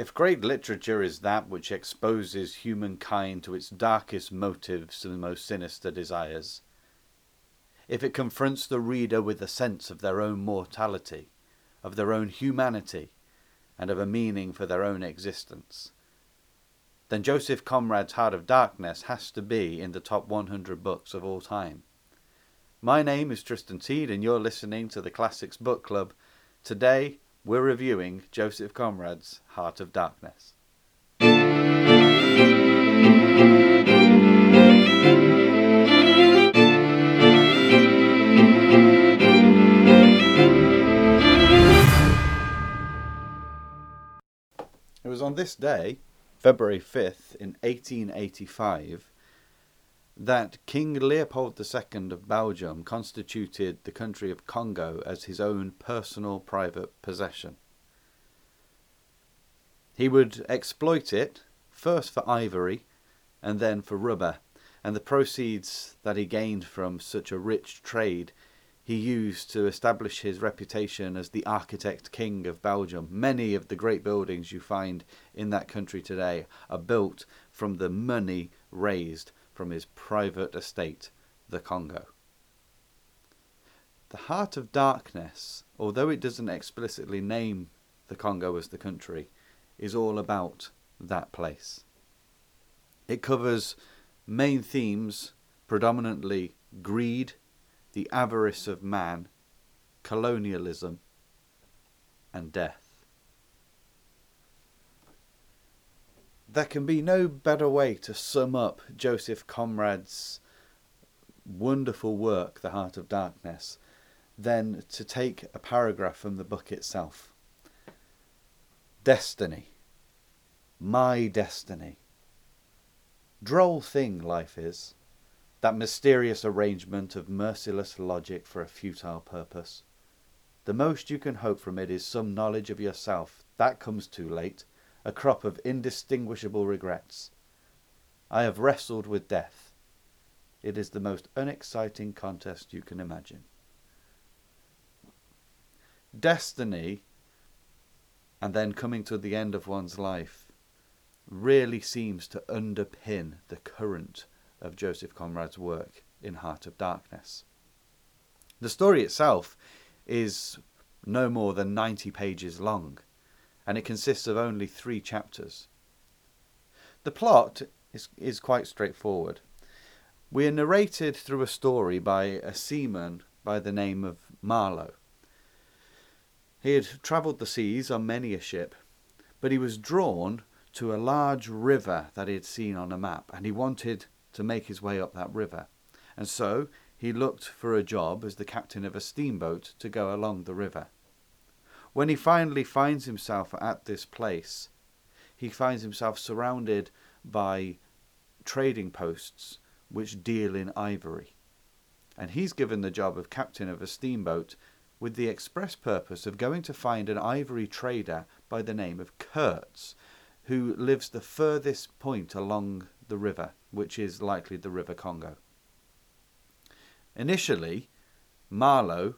If great literature is that which exposes humankind to its darkest motives and most sinister desires, if it confronts the reader with a sense of their own mortality, of their own humanity, and of a meaning for their own existence, then Joseph Conrad's Heart of Darkness has to be in the top 100 books of all time. My name is Tristan Teed, and you're listening to the Classics Book Club. Today, we're reviewing Joseph Conrad's Heart of Darkness. It was on this day, February 5th, in 1885, that King Leopold II of Belgium constituted the country of Congo as his own personal private possession. He would exploit it first for ivory and then for rubber, and the proceeds that he gained from such a rich trade he used to establish his reputation as the architect king of Belgium. Many of the great buildings you find in that country today are built from the money raised from his private estate, the Congo. The Heart of Darkness, although it doesn't explicitly name the Congo as the country, is all about that place. It covers main themes predominantly greed, the avarice of man, colonialism, and death. There can be no better way to sum up Joseph Conrad's wonderful work, The Heart of Darkness, than to take a paragraph from the book itself. Destiny. My destiny. Droll thing life is, that mysterious arrangement of merciless logic for a futile purpose. The most you can hope from it is some knowledge of yourself. That comes too late a crop of indistinguishable regrets. I have wrestled with death. It is the most unexciting contest you can imagine. Destiny, and then coming to the end of one's life, really seems to underpin the current of Joseph Conrad's work in Heart of Darkness. The story itself is no more than 90 pages long and it consists of only three chapters. The plot is, is quite straightforward. We are narrated through a story by a seaman by the name of Marlowe. He had travelled the seas on many a ship, but he was drawn to a large river that he had seen on a map, and he wanted to make his way up that river. And so he looked for a job as the captain of a steamboat to go along the river. When he finally finds himself at this place, he finds himself surrounded by trading posts which deal in ivory. And he's given the job of captain of a steamboat with the express purpose of going to find an ivory trader by the name of Kurtz, who lives the furthest point along the river, which is likely the River Congo. Initially, Marlowe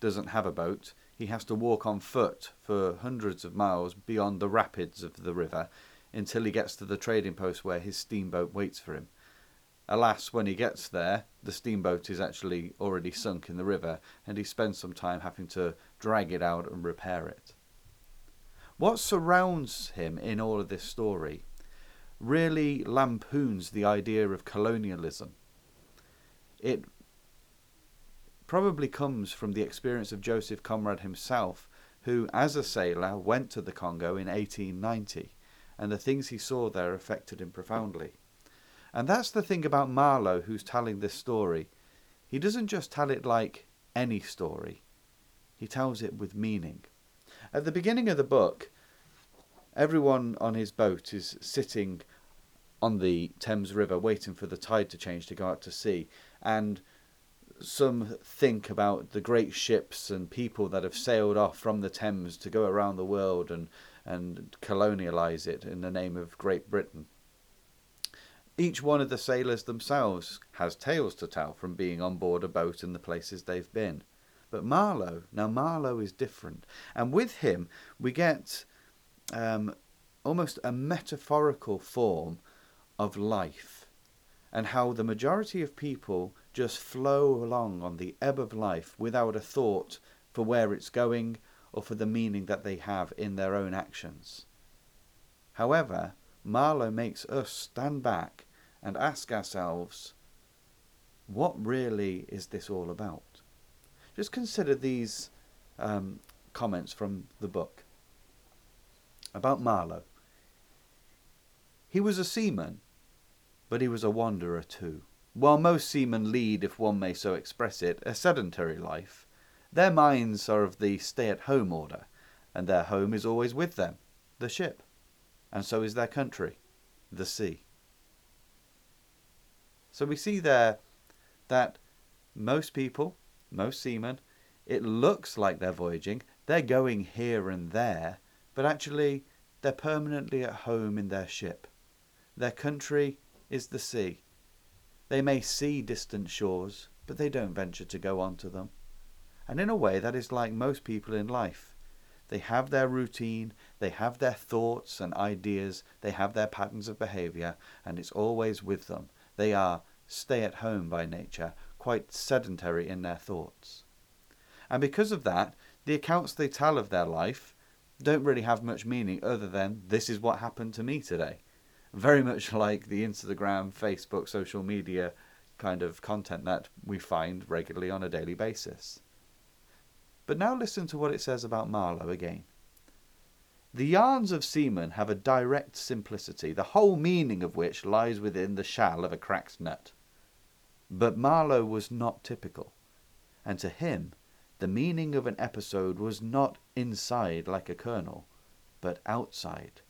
doesn't have a boat he has to walk on foot for hundreds of miles beyond the rapids of the river until he gets to the trading post where his steamboat waits for him. Alas, when he gets there, the steamboat is actually already sunk in the river, and he spends some time having to drag it out and repair it. What surrounds him in all of this story really lampoons the idea of colonialism. It probably comes from the experience of Joseph Conrad himself, who, as a sailor, went to the Congo in 1890, and the things he saw there affected him profoundly. And that's the thing about Marlowe, who's telling this story. He doesn't just tell it like any story, he tells it with meaning. At the beginning of the book, everyone on his boat is sitting on the Thames River waiting for the tide to change to go out to sea, and some think about the great ships and people that have sailed off from the Thames to go around the world and, and colonialize it in the name of Great Britain. Each one of the sailors themselves has tales to tell from being on board a boat in the places they've been. But Marlowe, now Marlowe is different. And with him, we get um, almost a metaphorical form of life and how the majority of people just flow along on the ebb of life without a thought for where it's going or for the meaning that they have in their own actions. However, Marlowe makes us stand back and ask ourselves, what really is this all about? Just consider these um, comments from the book about Marlowe. He was a seaman, but he was a wanderer too. While most seamen lead, if one may so express it, a sedentary life, their minds are of the stay at home order, and their home is always with them, the ship, and so is their country, the sea. So we see there that most people, most seamen, it looks like they're voyaging, they're going here and there, but actually they're permanently at home in their ship. Their country is the sea. They may see distant shores, but they don't venture to go on to them. And in a way, that is like most people in life. They have their routine, they have their thoughts and ideas, they have their patterns of behavior, and it's always with them. They are stay at home by nature, quite sedentary in their thoughts. And because of that, the accounts they tell of their life don't really have much meaning other than this is what happened to me today. Very much like the Instagram, Facebook, social media kind of content that we find regularly on a daily basis. But now listen to what it says about Marlowe again. The yarns of seamen have a direct simplicity, the whole meaning of which lies within the shell of a cracked nut. But Marlowe was not typical, and to him the meaning of an episode was not inside like a kernel, but outside,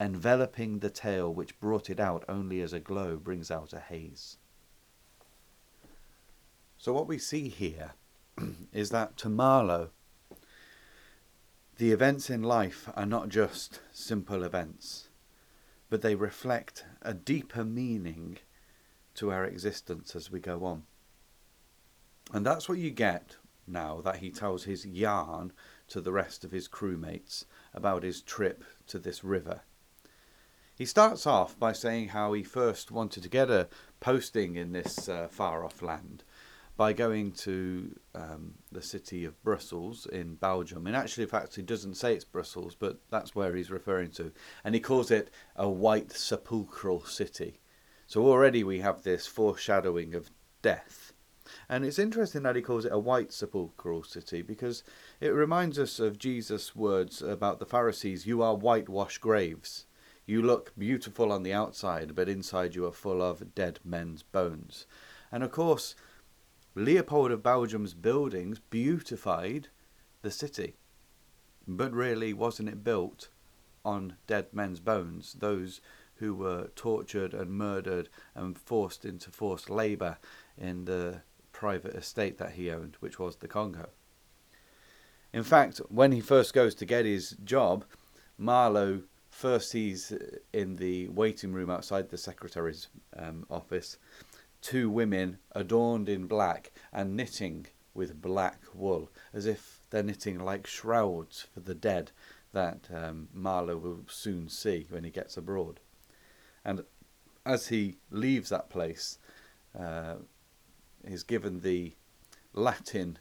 enveloping the tale which brought it out only as a glow brings out a haze. So, what we see here is that to Marlowe, the events in life are not just simple events, but they reflect a deeper meaning to our existence as we go on. And that's what you get now that he tells his yarn to the rest of his crewmates about his trip to this river. He starts off by saying how he first wanted to get a posting in this uh, far off land by going to um, the city of Brussels in Belgium. And actually, in fact, he doesn't say it's Brussels, but that's where he's referring to. And he calls it a white sepulchral city. So already we have this foreshadowing of death. And it's interesting that he calls it a white sepulchral city because it reminds us of Jesus' words about the Pharisees you are whitewashed graves. You look beautiful on the outside, but inside you are full of dead men's bones. And of course, Leopold of Belgium's buildings beautified the city. But really, wasn't it built on dead men's bones? Those who were tortured and murdered and forced into forced labour in the private estate that he owned, which was the Congo. In fact, when he first goes to get his job, Marlowe first he's in the waiting room outside the secretary's um, office two women adorned in black and knitting with black wool, as if they're knitting like shrouds for the dead that um, Marlowe will soon see when he gets abroad. And as he leaves that place, uh, is given the Latin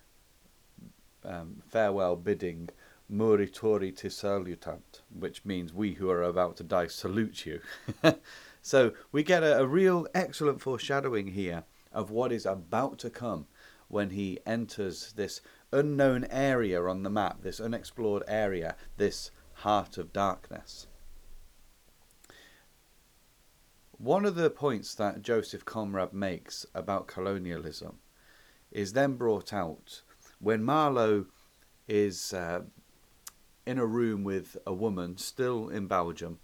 um, farewell bidding Morituri te salutant, which means we who are about to die salute you. so we get a, a, real excellent foreshadowing here of what is about to come when he enters this unknown area on the map, this unexplored area, this heart of darkness. One of the points that Joseph Conrad makes about colonialism is then brought out when Marlowe is uh, in a room with a woman still in Belgium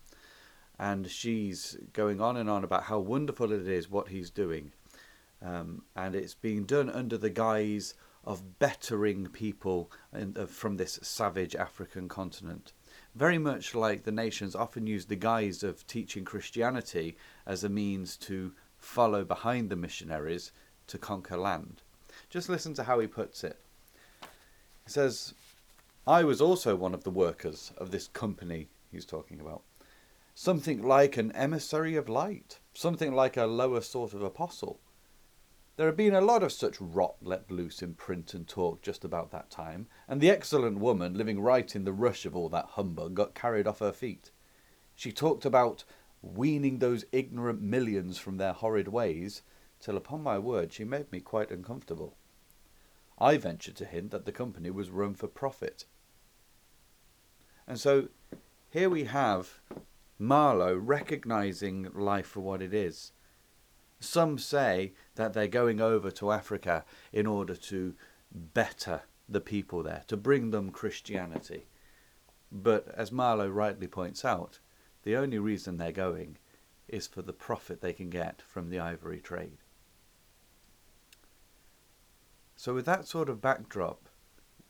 and she's going on and on about how wonderful it is what he's doing. Um, and it's being done under the guise of bettering people in, from this savage African continent very much like the nations often use the guise of teaching Christianity as a means to follow behind the missionaries to conquer land. Just listen to how he puts it. He says, I was also one of the workers of this company he's talking about. something like an emissary of light, something like a lower sort of apostle. There had been a lot of such rot let loose in print and talk just about that time, and the excellent woman, living right in the rush of all that humbug, got carried off her feet. She talked about weaning those ignorant millions from their horrid ways, till upon my word she made me quite uncomfortable. I ventured to hint that the company was run for profit. And so here we have Marlowe recognizing life for what it is some say that they're going over to Africa in order to better the people there, to bring them Christianity. But as Marlowe rightly points out, the only reason they're going is for the profit they can get from the ivory trade. So, with that sort of backdrop,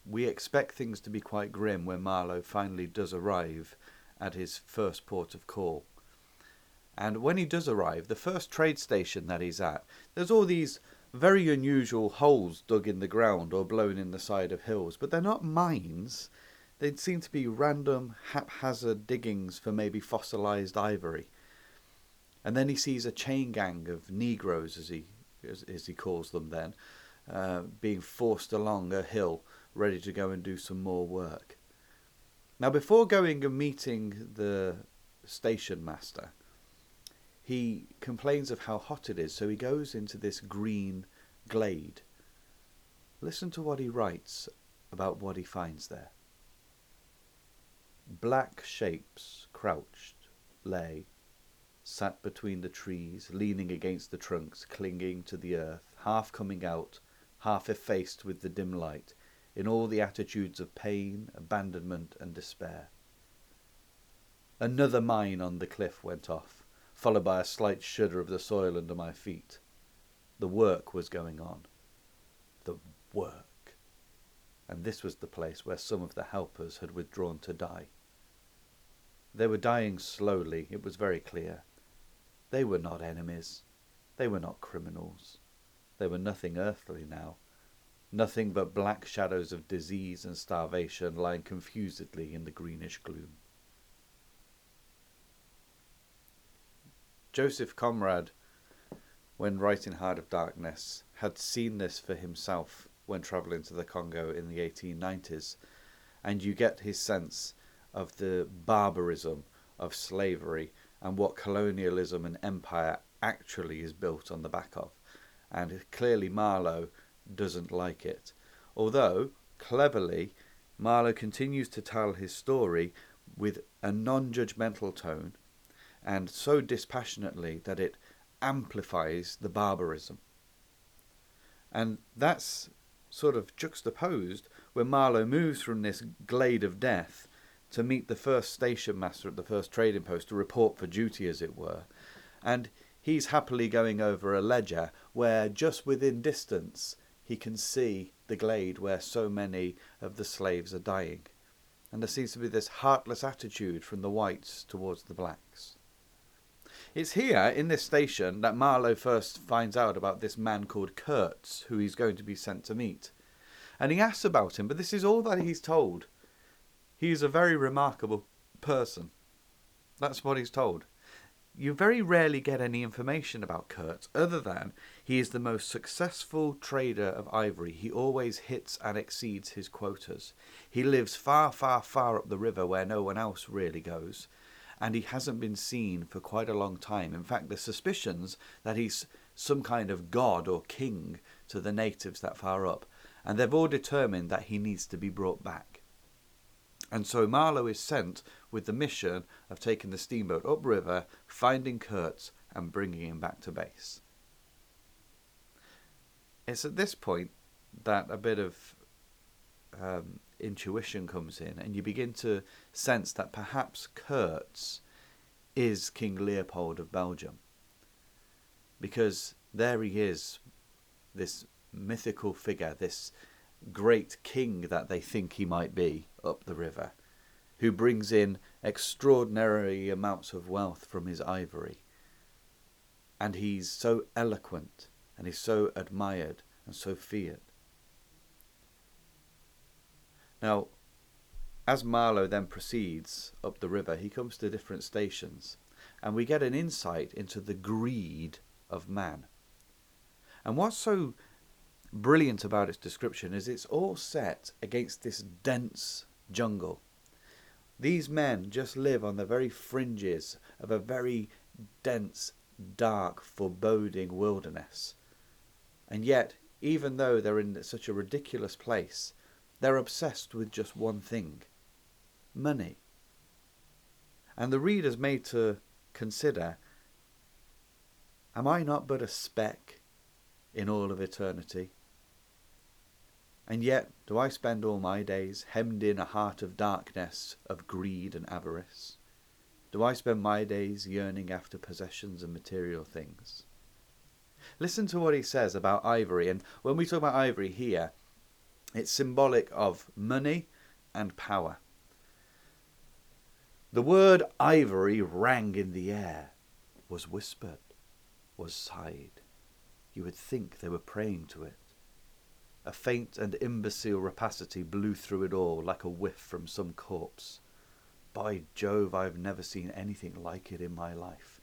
we expect things to be quite grim when Marlowe finally does arrive at his first port of call. And when he does arrive, the first trade station that he's at, there's all these very unusual holes dug in the ground or blown in the side of hills, but they're not mines. They seem to be random, haphazard diggings for maybe fossilized ivory. And then he sees a chain gang of Negroes, as he as, as he calls them then, uh, being forced along a hill, ready to go and do some more work. Now, before going and meeting the station master, he complains of how hot it is, so he goes into this green glade. Listen to what he writes about what he finds there. Black shapes crouched, lay, sat between the trees, leaning against the trunks, clinging to the earth, half coming out, half effaced with the dim light, in all the attitudes of pain, abandonment, and despair. Another mine on the cliff went off followed by a slight shudder of the soil under my feet. The work was going on. The work. And this was the place where some of the helpers had withdrawn to die. They were dying slowly, it was very clear. They were not enemies. They were not criminals. They were nothing earthly now. Nothing but black shadows of disease and starvation lying confusedly in the greenish gloom. Joseph Conrad, when writing Heart of Darkness, had seen this for himself when travelling to the Congo in the 1890s, and you get his sense of the barbarism of slavery and what colonialism and empire actually is built on the back of. And clearly, Marlowe doesn't like it. Although, cleverly, Marlowe continues to tell his story with a non judgmental tone and so dispassionately that it amplifies the barbarism. And that's sort of juxtaposed when Marlowe moves from this glade of death to meet the first station master at the first trading post to report for duty, as it were. And he's happily going over a ledger where, just within distance, he can see the glade where so many of the slaves are dying. And there seems to be this heartless attitude from the whites towards the blacks. It's here in this station that Marlowe first finds out about this man called Kurtz, who he's going to be sent to meet. And he asks about him, but this is all that he's told. He is a very remarkable person. That's what he's told. You very rarely get any information about Kurtz other than he is the most successful trader of ivory. He always hits and exceeds his quotas. He lives far, far, far up the river where no one else really goes and he hasn't been seen for quite a long time. In fact, there's suspicions that he's some kind of god or king to the natives that far up, and they've all determined that he needs to be brought back. And so Marlowe is sent with the mission of taking the steamboat upriver, finding Kurtz, and bringing him back to base. It's at this point that a bit of um, intuition comes in, and you begin to sense that perhaps Kurtz is King Leopold of Belgium. Because there he is, this mythical figure, this great king that they think he might be up the river, who brings in extraordinary amounts of wealth from his ivory. And he's so eloquent, and he's so admired, and so feared. Now, as Marlowe then proceeds up the river, he comes to different stations, and we get an insight into the greed of man. And what's so brilliant about its description is it's all set against this dense jungle. These men just live on the very fringes of a very dense, dark, foreboding wilderness. And yet, even though they're in such a ridiculous place, they're obsessed with just one thing money. And the reader's made to consider Am I not but a speck in all of eternity? And yet do I spend all my days hemmed in a heart of darkness, of greed and avarice? Do I spend my days yearning after possessions and material things? Listen to what he says about ivory, and when we talk about ivory here, it's symbolic of money and power. The word ivory rang in the air, was whispered, was sighed. You would think they were praying to it. A faint and imbecile rapacity blew through it all like a whiff from some corpse. By Jove, I've never seen anything like it in my life.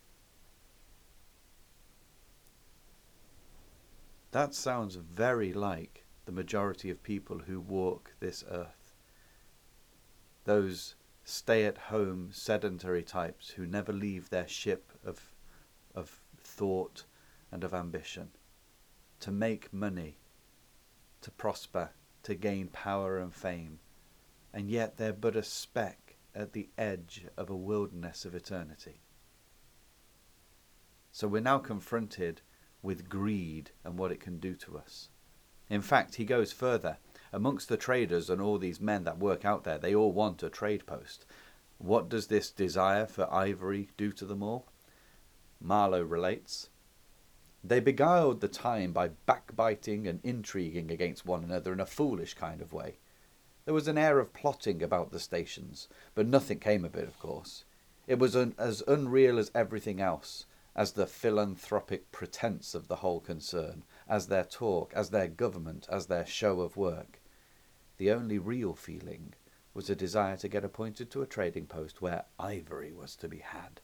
That sounds very like the majority of people who walk this earth. Those stay at home sedentary types who never leave their ship of, of thought and of ambition to make money to prosper, to gain power and fame, and yet they're but a speck at the edge of a wilderness of eternity. So we're now confronted with greed and what it can do to us. In fact, he goes further. Amongst the traders and all these men that work out there, they all want a trade post. What does this desire for ivory do to them all? Marlowe relates they beguiled the time by backbiting and intriguing against one another in a foolish kind of way. There was an air of plotting about the stations, but nothing came of it, of course. It was un- as unreal as everything else, as the philanthropic pretence of the whole concern, as their talk, as their government, as their show of work. The only real feeling was a desire to get appointed to a trading post where ivory was to be had.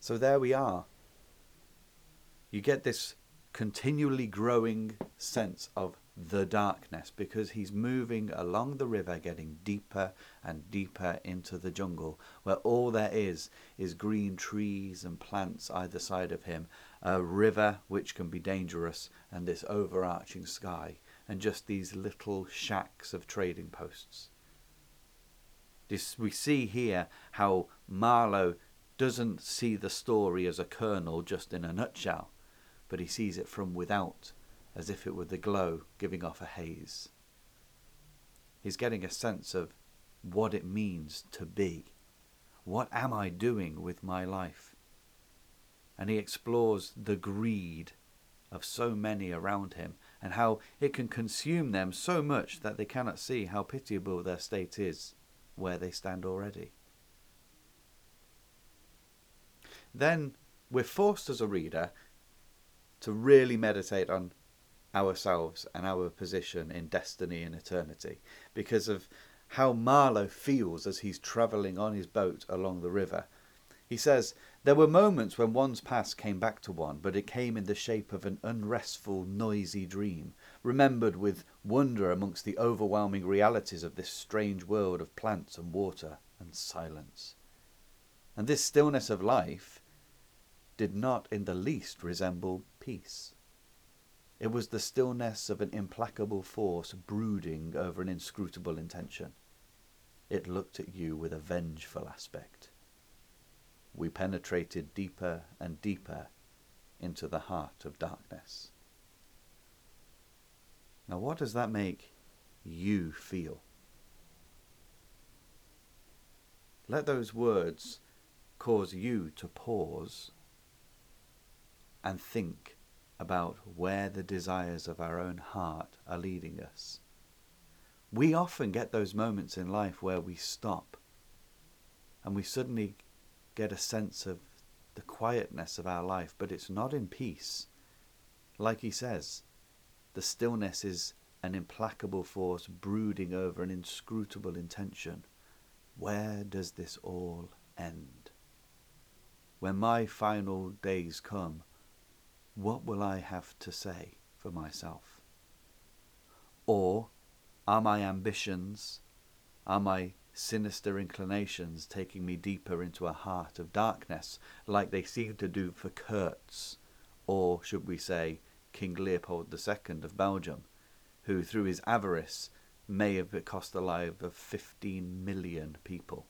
So there we are. You get this continually growing sense of the darkness because he's moving along the river, getting deeper and deeper into the jungle, where all there is is green trees and plants either side of him, a river which can be dangerous, and this overarching sky, and just these little shacks of trading posts. This, we see here how Marlowe doesn't see the story as a kernel just in a nutshell, but he sees it from without, as if it were the glow giving off a haze. He's getting a sense of what it means to be. What am I doing with my life? And he explores the greed of so many around him and how it can consume them so much that they cannot see how pitiable their state is where they stand already. Then we're forced as a reader to really meditate on ourselves and our position in destiny and eternity because of how Marlowe feels as he's travelling on his boat along the river. He says, There were moments when one's past came back to one, but it came in the shape of an unrestful, noisy dream, remembered with wonder amongst the overwhelming realities of this strange world of plants and water and silence. And this stillness of life did not in the least resemble peace. It was the stillness of an implacable force brooding over an inscrutable intention. It looked at you with a vengeful aspect. We penetrated deeper and deeper into the heart of darkness. Now, what does that make you feel? Let those words cause you to pause and think about where the desires of our own heart are leading us. We often get those moments in life where we stop and we suddenly get a sense of the quietness of our life, but it's not in peace. Like he says, the stillness is an implacable force brooding over an inscrutable intention. Where does this all end? When my final days come, what will I have to say for myself? Or are my ambitions, are my sinister inclinations taking me deeper into a heart of darkness, like they seem to do for Kurtz, or should we say, King Leopold II of Belgium, who through his avarice may have cost the lives of 15 million people.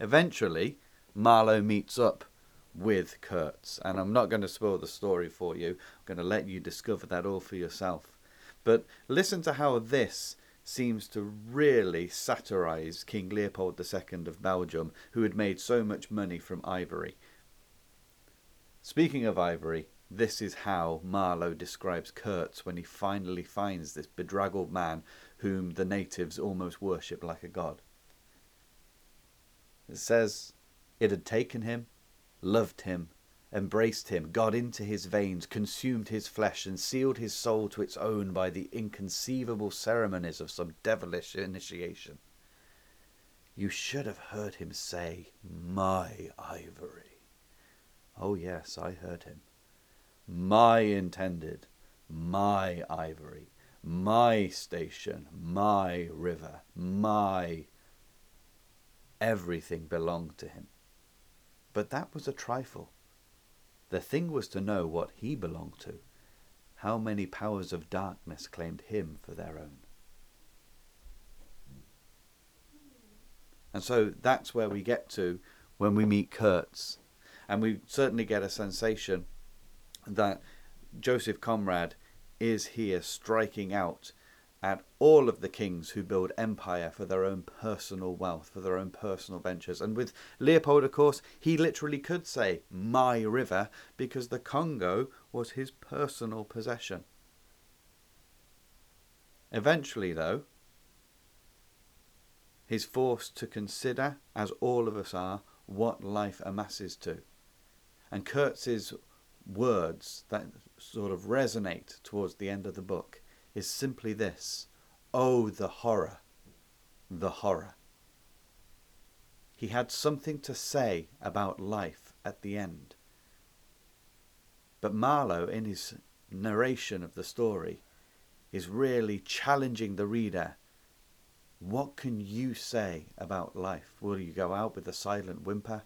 Eventually, Marlowe meets up with Kurtz, and I'm not going to spoil the story for you. I'm going to let you discover that all for yourself. But listen to how this seems to really satirize King Leopold II of Belgium, who had made so much money from ivory. Speaking of ivory, this is how Marlowe describes Kurtz when he finally finds this bedraggled man whom the natives almost worship like a god. It says, It had taken him, loved him, embraced him, got into his veins, consumed his flesh, and sealed his soul to its own by the inconceivable ceremonies of some devilish initiation. You should have heard him say, My ivory. Oh, yes, I heard him. My intended, my ivory, my station, my river, my. Everything belonged to him. But that was a trifle. The thing was to know what he belonged to, how many powers of darkness claimed him for their own. And so that's where we get to when we meet Kurtz. And we certainly get a sensation that Joseph Conrad is here striking out at all of the kings who build empire for their own personal wealth, for their own personal ventures. And with Leopold, of course, he literally could say, my river, because the Congo was his personal possession. Eventually, though, he's forced to consider, as all of us are, what life amasses to. And Kurtz's words that sort of resonate towards the end of the book is simply this Oh, the horror, the horror. He had something to say about life at the end. But Marlowe, in his narration of the story, is really challenging the reader. What can you say about life? Will you go out with a silent whimper,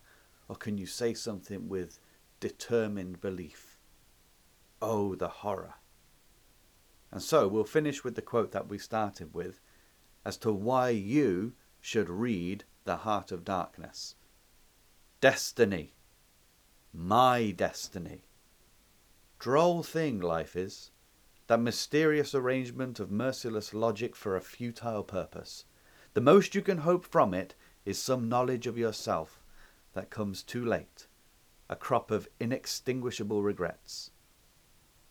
or can you say something with determined belief? Oh, the horror. And so we'll finish with the quote that we started with as to why you should read The Heart of Darkness. Destiny. My destiny. Droll thing life is. That mysterious arrangement of merciless logic for a futile purpose. The most you can hope from it is some knowledge of yourself that comes too late, a crop of inextinguishable regrets.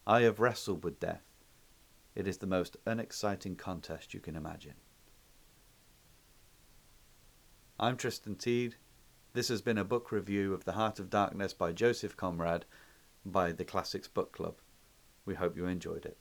I have wrestled with death it is the most unexciting contest you can imagine. I'm Tristan Teed. This has been a book review of The Heart of Darkness by Joseph Conrad by the Classics Book Club. We hope you enjoyed it.